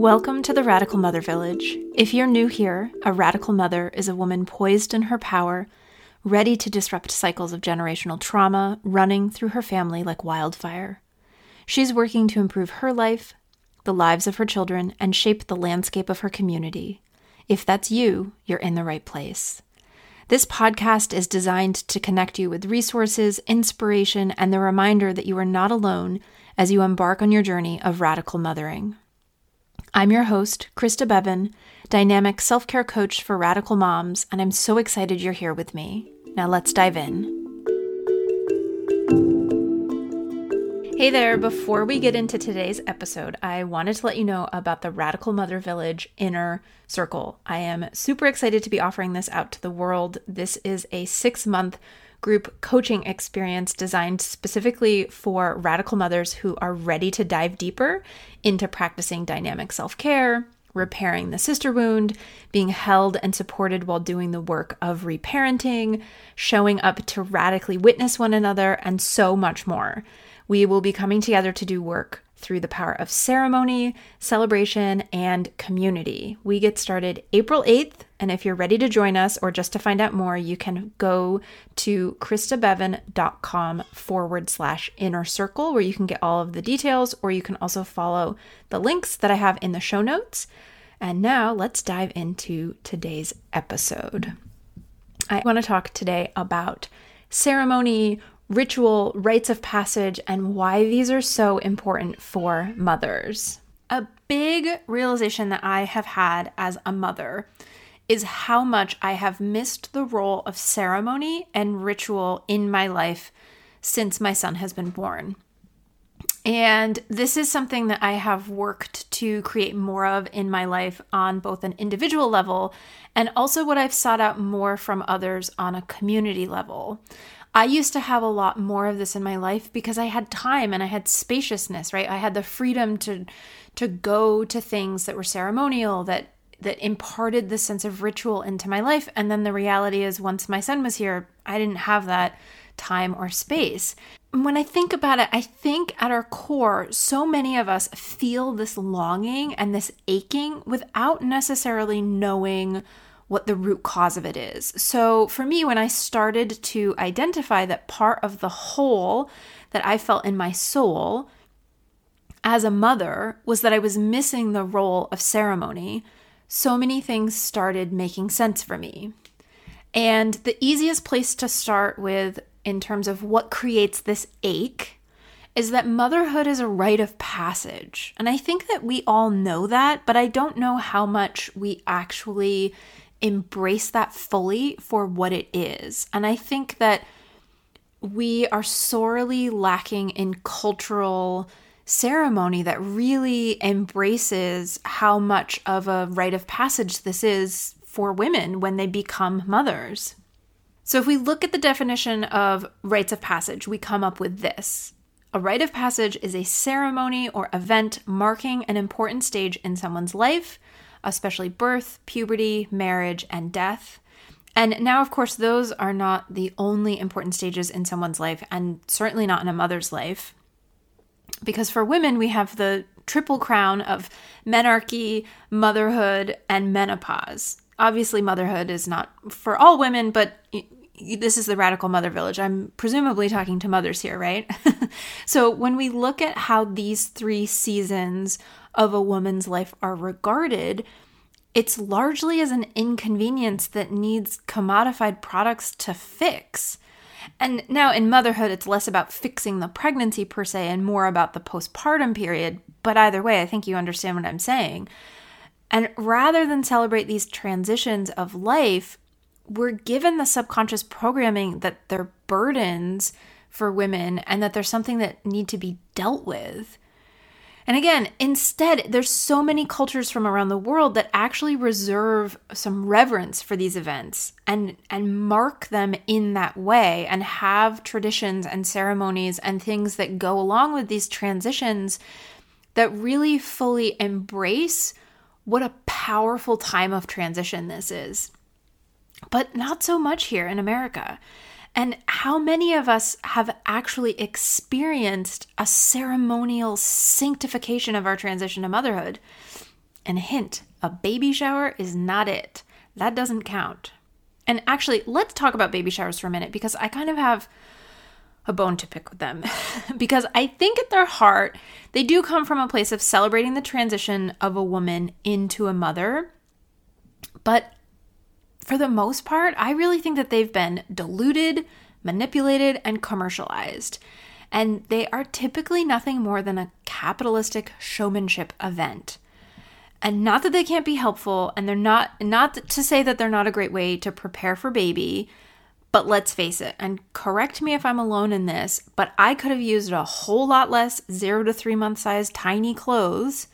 Welcome to the Radical Mother Village. If you're new here, a radical mother is a woman poised in her power, ready to disrupt cycles of generational trauma running through her family like wildfire. She's working to improve her life, the lives of her children, and shape the landscape of her community. If that's you, you're in the right place. This podcast is designed to connect you with resources, inspiration, and the reminder that you are not alone as you embark on your journey of radical mothering. I'm your host, Christa Bevan, dynamic self care coach for radical moms, and I'm so excited you're here with me. Now let's dive in. Hey there, before we get into today's episode, I wanted to let you know about the Radical Mother Village Inner Circle. I am super excited to be offering this out to the world. This is a six month group coaching experience designed specifically for radical mothers who are ready to dive deeper into practicing dynamic self care, repairing the sister wound, being held and supported while doing the work of reparenting, showing up to radically witness one another, and so much more. We will be coming together to do work through the power of ceremony, celebration, and community. We get started April 8th, and if you're ready to join us or just to find out more, you can go to christabevan.com forward slash inner circle where you can get all of the details, or you can also follow the links that I have in the show notes. And now let's dive into today's episode. I want to talk today about ceremony, ritual, rites of passage, and why these are so important for mothers. A big realization that I have had as a mother is how much I have missed the role of ceremony and ritual in my life since my son has been born. And this is something that I have worked to create more of in my life on both an individual level and also what I've sought out more from others on a community level. I used to have a lot more of this in my life because I had time and I had spaciousness, right? I had the freedom to to go to things that were ceremonial that that imparted this sense of ritual into my life and then the reality is once my son was here, I didn't have that time or space. When I think about it, I think at our core, so many of us feel this longing and this aching without necessarily knowing what the root cause of it is. So, for me, when I started to identify that part of the hole that I felt in my soul as a mother was that I was missing the role of ceremony, so many things started making sense for me. And the easiest place to start with, in terms of what creates this ache, is that motherhood is a rite of passage. And I think that we all know that, but I don't know how much we actually embrace that fully for what it is. And I think that we are sorely lacking in cultural ceremony that really embraces how much of a rite of passage this is for women when they become mothers. So, if we look at the definition of rites of passage, we come up with this A rite of passage is a ceremony or event marking an important stage in someone's life especially birth, puberty, marriage, and death. And now, of course, those are not the only important stages in someone's life, and certainly not in a mother's life. Because for women, we have the triple crown of menarche, motherhood, and menopause. Obviously, motherhood is not for all women, but this is the radical mother village. I'm presumably talking to mothers here, right? so, when we look at how these three seasons of a woman's life are regarded, it's largely as an inconvenience that needs commodified products to fix. And now in motherhood, it's less about fixing the pregnancy per se and more about the postpartum period. But either way, I think you understand what I'm saying. And rather than celebrate these transitions of life, we're given the subconscious programming that they're burdens for women and that there's something that need to be dealt with. And again, instead, there's so many cultures from around the world that actually reserve some reverence for these events and and mark them in that way and have traditions and ceremonies and things that go along with these transitions that really fully embrace what a powerful time of transition this is. But not so much here in America. And how many of us have actually experienced a ceremonial sanctification of our transition to motherhood? And hint, a baby shower is not it. That doesn't count. And actually, let's talk about baby showers for a minute because I kind of have a bone to pick with them. because I think at their heart, they do come from a place of celebrating the transition of a woman into a mother. But for the most part, I really think that they've been diluted, manipulated, and commercialized. And they are typically nothing more than a capitalistic showmanship event. And not that they can't be helpful, and they're not, not to say that they're not a great way to prepare for baby, but let's face it, and correct me if I'm alone in this, but I could have used a whole lot less zero to three month size tiny clothes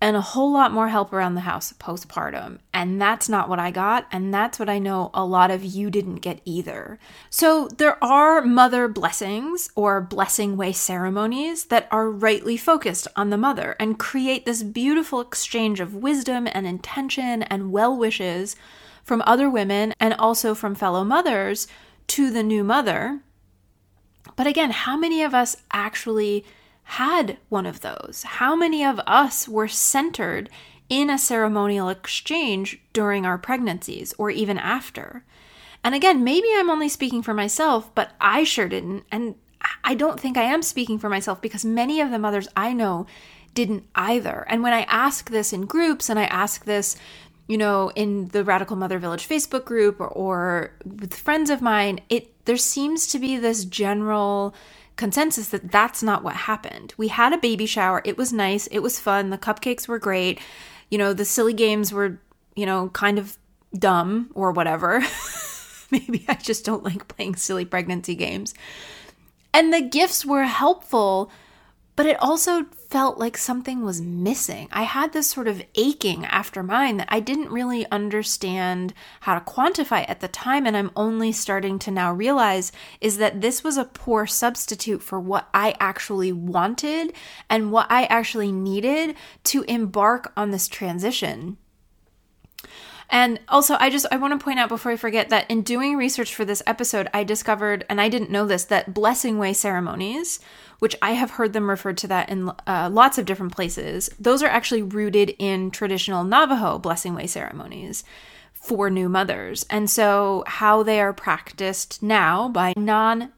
and a whole lot more help around the house postpartum. And that's not what I got. And that's what I know a lot of you didn't get either. So there are mother blessings or blessing way ceremonies that are rightly focused on the mother and create this beautiful exchange of wisdom and intention and well wishes from other women and also from fellow mothers to the new mother. But again, how many of us actually had one of those? How many of us were centered in a ceremonial exchange during our pregnancies or even after? And again, maybe I'm only speaking for myself, but I sure didn't. And I don't think I am speaking for myself because many of the mothers I know didn't either. And when I ask this in groups and I ask this, you know, in the Radical Mother Village Facebook group or, or with friends of mine, it there seems to be this general consensus that that's not what happened. We had a baby shower. It was nice. It was fun. The cupcakes were great. You know, the silly games were, you know, kind of dumb or whatever. Maybe I just don't like playing silly pregnancy games. And the gifts were helpful but it also felt like something was missing. I had this sort of aching after mine that I didn't really understand how to quantify at the time, and I'm only starting to now realize is that this was a poor substitute for what I actually wanted and what I actually needed to embark on this transition. And also, I just I want to point out before I forget that in doing research for this episode, I discovered, and I didn't know this, that blessing way ceremonies, which I have heard them referred to that in uh, lots of different places, those are actually rooted in traditional Navajo blessing way ceremonies for new mothers. And so, how they are practiced now by non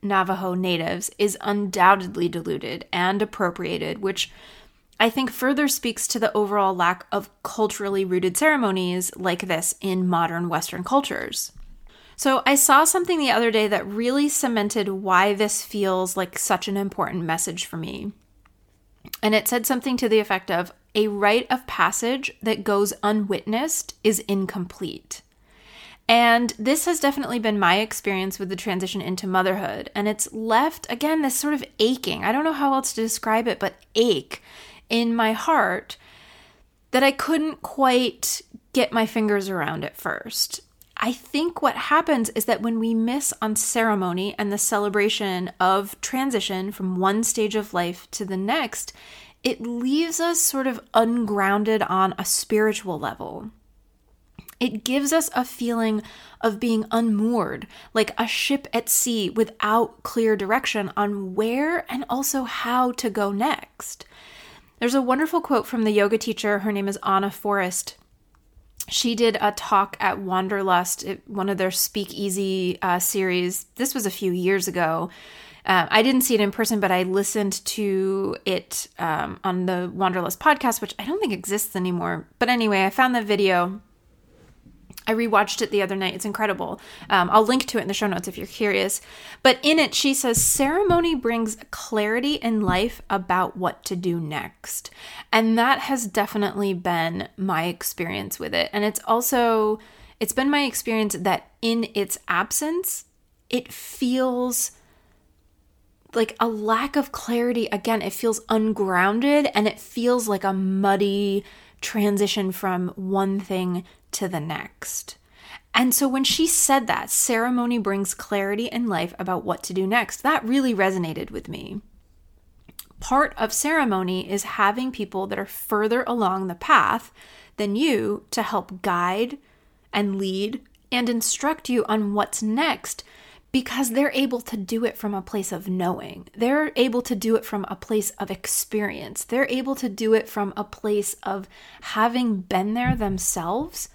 Navajo natives is undoubtedly diluted and appropriated, which I think further speaks to the overall lack of culturally rooted ceremonies like this in modern Western cultures. So, I saw something the other day that really cemented why this feels like such an important message for me. And it said something to the effect of a rite of passage that goes unwitnessed is incomplete. And this has definitely been my experience with the transition into motherhood. And it's left, again, this sort of aching. I don't know how else to describe it, but ache in my heart that I couldn't quite get my fingers around at first. I think what happens is that when we miss on ceremony and the celebration of transition from one stage of life to the next, it leaves us sort of ungrounded on a spiritual level. It gives us a feeling of being unmoored, like a ship at sea without clear direction on where and also how to go next. There's a wonderful quote from the yoga teacher. Her name is Ana Forrest. She did a talk at Wanderlust, one of their speakeasy uh, series. This was a few years ago. Uh, I didn't see it in person, but I listened to it um, on the Wanderlust podcast, which I don't think exists anymore. But anyway, I found the video I rewatched it the other night. It's incredible. Um, I'll link to it in the show notes if you're curious. But in it, she says ceremony brings clarity in life about what to do next. And that has definitely been my experience with it. And it's also, it's been my experience that in its absence, it feels like a lack of clarity. Again, it feels ungrounded and it feels like a muddy transition from one thing to the next. And so when she said that, ceremony brings clarity in life about what to do next, that really resonated with me. Part of ceremony is having people that are further along the path than you to help guide and lead and instruct you on what's next because they're able to do it from a place of knowing. They're able to do it from a place of experience. They're able to do it from a place of having been there themselves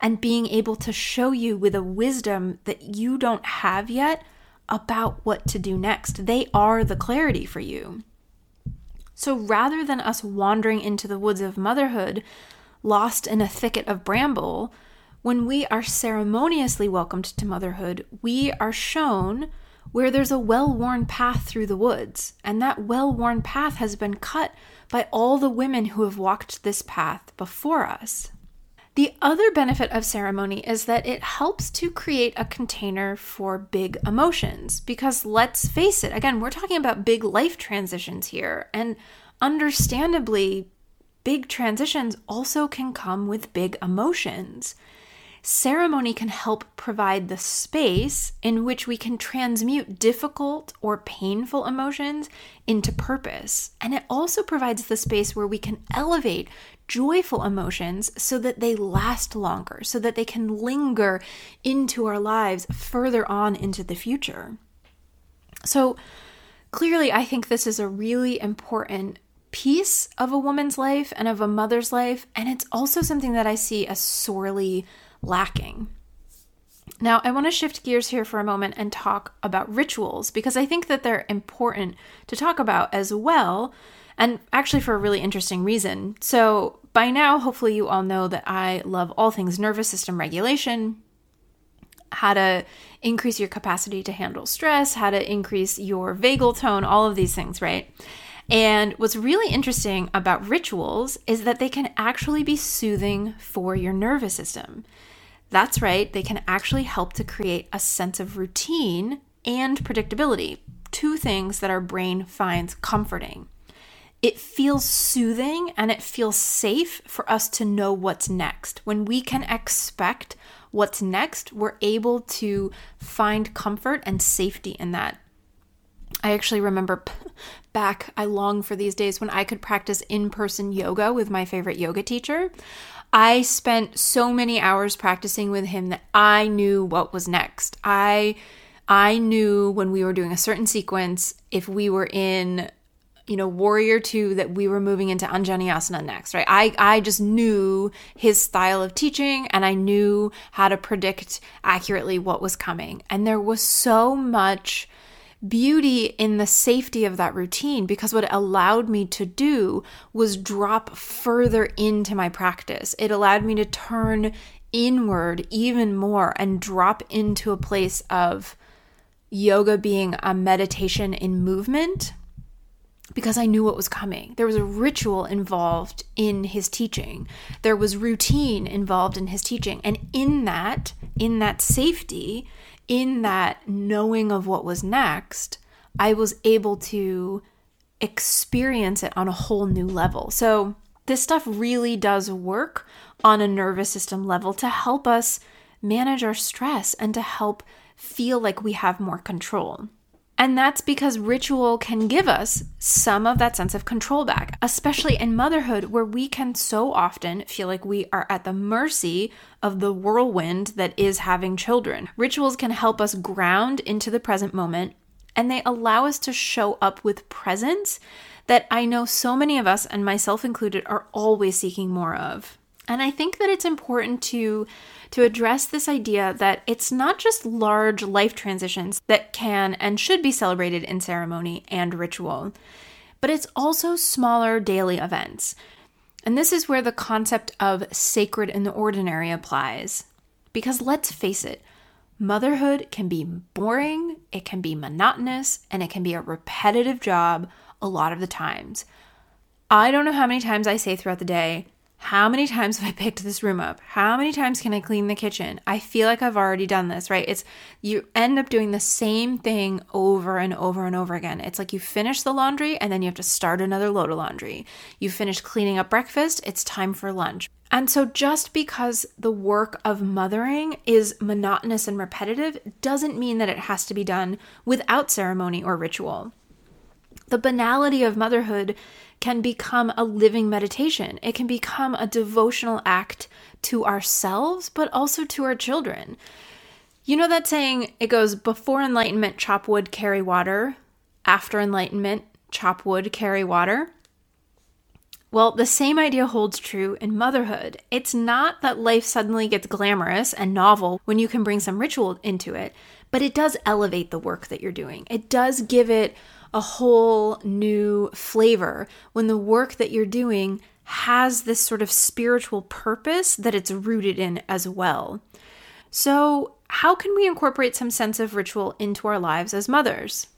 and being able to show you with a wisdom that you don't have yet about what to do next. They are the clarity for you. So rather than us wandering into the woods of motherhood, lost in a thicket of bramble, when we are ceremoniously welcomed to motherhood, we are shown where there's a well worn path through the woods, and that well worn path has been cut by all the women who have walked this path before us. The other benefit of ceremony is that it helps to create a container for big emotions. Because let's face it, again, we're talking about big life transitions here. And understandably, big transitions also can come with big emotions. Ceremony can help provide the space in which we can transmute difficult or painful emotions into purpose. And it also provides the space where we can elevate joyful emotions so that they last longer, so that they can linger into our lives further on into the future. So, clearly, I think this is a really important piece of a woman's life and of a mother's life, and it's also something that I see as sorely lacking. Now, I want to shift gears here for a moment and talk about rituals because I think that they're important to talk about as well, and actually for a really interesting reason. So, by now, hopefully, you all know that I love all things nervous system regulation, how to increase your capacity to handle stress, how to increase your vagal tone, all of these things, right? And what's really interesting about rituals is that they can actually be soothing for your nervous system. That's right, they can actually help to create a sense of routine and predictability, two things that our brain finds comforting. It feels soothing and it feels safe for us to know what's next. When we can expect what's next, we're able to find comfort and safety in that. I actually remember back, I long for these days when I could practice in person yoga with my favorite yoga teacher. I spent so many hours practicing with him that I knew what was next. I I knew when we were doing a certain sequence if we were in you know warrior 2 that we were moving into anjaneyasana next right i i just knew his style of teaching and i knew how to predict accurately what was coming and there was so much beauty in the safety of that routine because what it allowed me to do was drop further into my practice. It allowed me to turn inward even more and drop into a place of yoga being a meditation in movement because I knew what was coming. There was a ritual involved in his teaching. There was routine involved in his teaching. And in that, in that safety, in that knowing of what was next, I was able to experience it on a whole new level. So, this stuff really does work on a nervous system level to help us manage our stress and to help feel like we have more control. And that's because ritual can give us some of that sense of control back, especially in motherhood, where we can so often feel like we are at the mercy of the whirlwind that is having children. Rituals can help us ground into the present moment and they allow us to show up with presence that I know so many of us, and myself included, are always seeking more of. And I think that it's important to to address this idea that it's not just large life transitions that can and should be celebrated in ceremony and ritual, but it's also smaller daily events. And this is where the concept of sacred in the ordinary applies. Because let's face it, motherhood can be boring, it can be monotonous, and it can be a repetitive job a lot of the times. I don't know how many times I say throughout the day, how many times have I picked this room up? How many times can I clean the kitchen? I feel like I've already done this, right? It's you end up doing the same thing over and over and over again. It's like you finish the laundry and then you have to start another load of laundry. You finish cleaning up breakfast, it's time for lunch. And so, just because the work of mothering is monotonous and repetitive doesn't mean that it has to be done without ceremony or ritual. The banality of motherhood can become a living meditation. It can become a devotional act to ourselves, but also to our children. You know that saying, it goes before enlightenment, chop wood, carry water. After enlightenment, chop wood, carry water. Well, the same idea holds true in motherhood. It's not that life suddenly gets glamorous and novel when you can bring some ritual into it, but it does elevate the work that you're doing. It does give it a whole new flavor when the work that you're doing has this sort of spiritual purpose that it's rooted in as well. So, how can we incorporate some sense of ritual into our lives as mothers?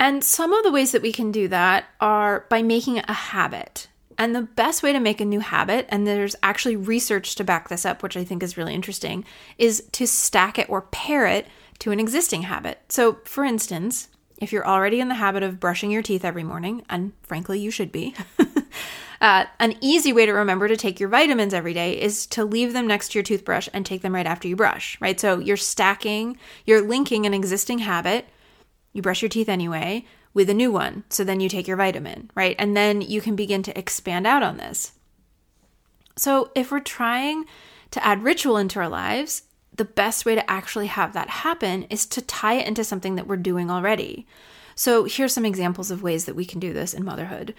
And some of the ways that we can do that are by making a habit. And the best way to make a new habit, and there's actually research to back this up, which I think is really interesting, is to stack it or pair it to an existing habit. So, for instance, if you're already in the habit of brushing your teeth every morning, and frankly, you should be, uh, an easy way to remember to take your vitamins every day is to leave them next to your toothbrush and take them right after you brush, right? So, you're stacking, you're linking an existing habit you brush your teeth anyway with a new one. So then you take your vitamin, right? And then you can begin to expand out on this. So if we're trying to add ritual into our lives, the best way to actually have that happen is to tie it into something that we're doing already. So here's some examples of ways that we can do this in motherhood.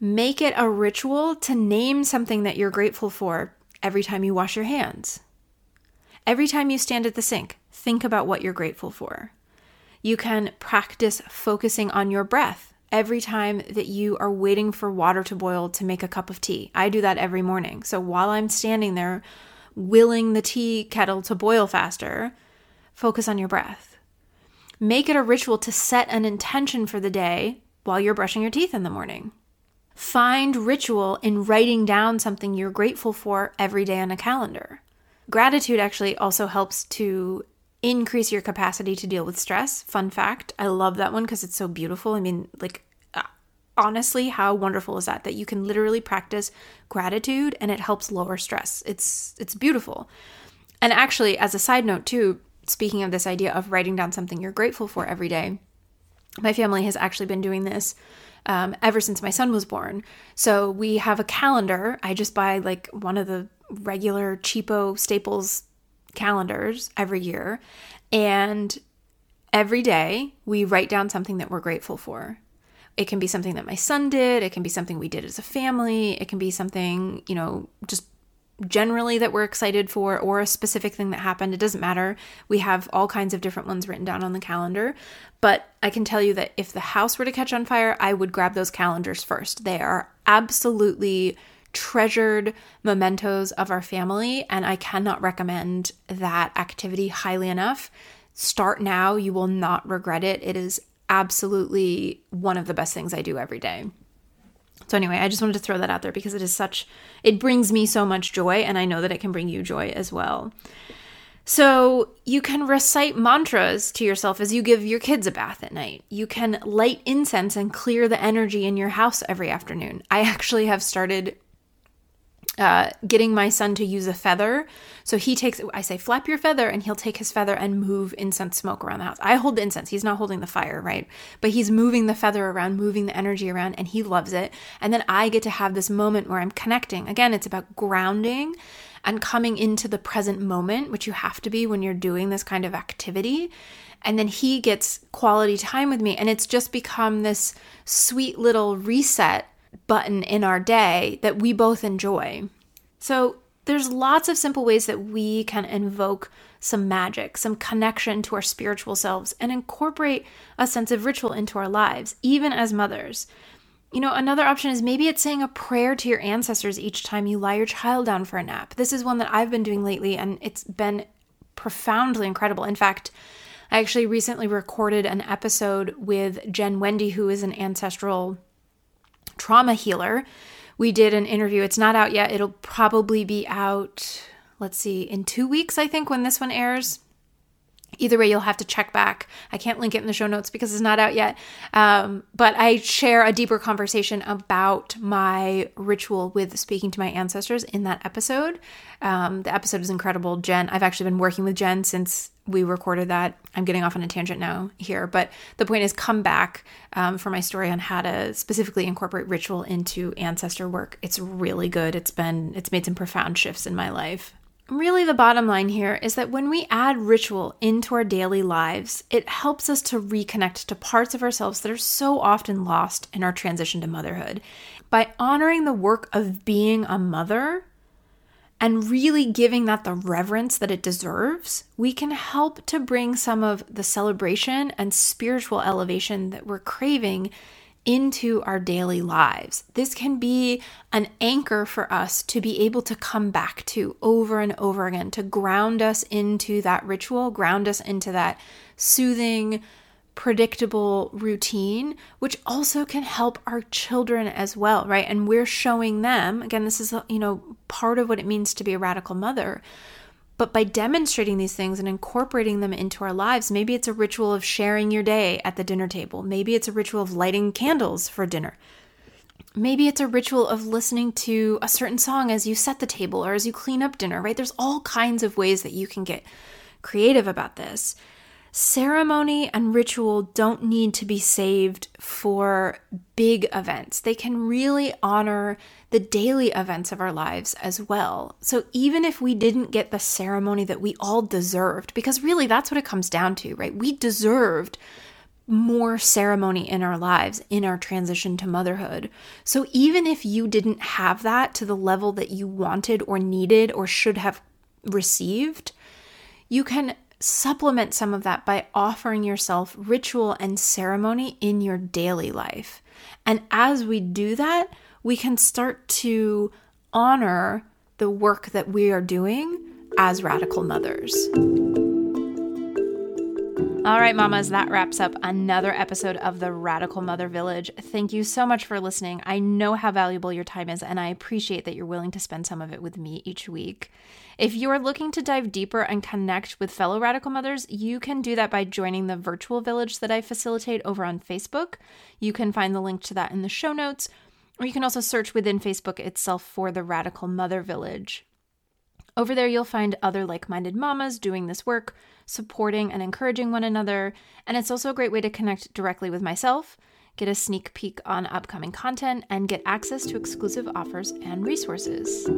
Make it a ritual to name something that you're grateful for every time you wash your hands. Every time you stand at the sink, think about what you're grateful for. You can practice focusing on your breath every time that you are waiting for water to boil to make a cup of tea. I do that every morning. So while I'm standing there willing the tea kettle to boil faster, focus on your breath. Make it a ritual to set an intention for the day while you're brushing your teeth in the morning. Find ritual in writing down something you're grateful for every day on a calendar. Gratitude actually also helps to increase your capacity to deal with stress. Fun fact I love that one because it's so beautiful. I mean, like, honestly, how wonderful is that? That you can literally practice gratitude and it helps lower stress. It's it's beautiful. And actually, as a side note, too, speaking of this idea of writing down something you're grateful for every day, my family has actually been doing this um, ever since my son was born. So we have a calendar. I just buy like one of the regular cheapo staples calendars every year. And every day we write down something that we're grateful for. It can be something that my son did, it can be something we did as a family, it can be something, you know, just generally that we're excited for or a specific thing that happened. It doesn't matter. We have all kinds of different ones written down on the calendar. But I can tell you that if the house were to catch on fire, I would grab those calendars first. They are absolutely treasured mementos of our family, and I cannot recommend that activity highly enough. Start now, you will not regret it. It is absolutely one of the best things I do every day. So, anyway, I just wanted to throw that out there because it is such, it brings me so much joy, and I know that it can bring you joy as well. So, you can recite mantras to yourself as you give your kids a bath at night. You can light incense and clear the energy in your house every afternoon. I actually have started uh, getting my son to use a feather. So he takes, I say, flap your feather, and he'll take his feather and move incense smoke around the house. I hold the incense. He's not holding the fire, right? But he's moving the feather around, moving the energy around, and he loves it. And then I get to have this moment where I'm connecting. Again, it's about grounding and coming into the present moment, which you have to be when you're doing this kind of activity. And then he gets quality time with me. And it's just become this sweet little reset button in our day that we both enjoy. So, there's lots of simple ways that we can invoke some magic, some connection to our spiritual selves, and incorporate a sense of ritual into our lives, even as mothers. You know, another option is maybe it's saying a prayer to your ancestors each time you lie your child down for a nap. This is one that I've been doing lately, and it's been profoundly incredible. In fact, I actually recently recorded an episode with Jen Wendy, who is an ancestral trauma healer. We did an interview. It's not out yet. It'll probably be out, let's see, in two weeks, I think, when this one airs. Either way, you'll have to check back. I can't link it in the show notes because it's not out yet. Um, but I share a deeper conversation about my ritual with speaking to my ancestors in that episode. Um, the episode is incredible. Jen, I've actually been working with Jen since we recorded that. I'm getting off on a tangent now here, but the point is come back um, for my story on how to specifically incorporate ritual into ancestor work. It's really good. It's been, it's made some profound shifts in my life. Really, the bottom line here is that when we add ritual into our daily lives, it helps us to reconnect to parts of ourselves that are so often lost in our transition to motherhood. By honoring the work of being a mother and really giving that the reverence that it deserves, we can help to bring some of the celebration and spiritual elevation that we're craving into our daily lives. This can be an anchor for us to be able to come back to over and over again, to ground us into that ritual, ground us into that soothing, predictable routine, which also can help our children as well, right? And we're showing them, again, this is, you know, part of what it means to be a radical mother but by demonstrating these things and incorporating them into our lives, maybe it's a ritual of sharing your day at the dinner table. Maybe it's a ritual of lighting candles for dinner. Maybe it's a ritual of listening to a certain song as you set the table or as you clean up dinner, right? There's all kinds of ways that you can get creative about this. Ceremony and ritual don't need to be saved for big events. They can really honor the daily events of our lives as well. So even if we didn't get the ceremony that we all deserved, because really that's what it comes down to, right? We deserved more ceremony in our lives in our transition to motherhood. So even if you didn't have that to the level that you wanted or needed or should have received, you can supplement some of that by offering yourself ritual and ceremony in your daily life. And as we do that, we can start to honor the work that we are doing as radical mothers. All right, mamas, that wraps up another episode of the Radical Mother Village. Thank you so much for listening. I know how valuable your time is, and I appreciate that you're willing to spend some of it with me each week. If you are looking to dive deeper and connect with fellow radical mothers, you can do that by joining the virtual village that I facilitate over on Facebook. You can find the link to that in the show notes, or you can also search within Facebook itself for the Radical Mother Village. Over there, you'll find other like minded mamas doing this work supporting and encouraging one another. And it's also a great way to connect directly with myself, get a sneak peek on upcoming content, and get access to exclusive offers and resources.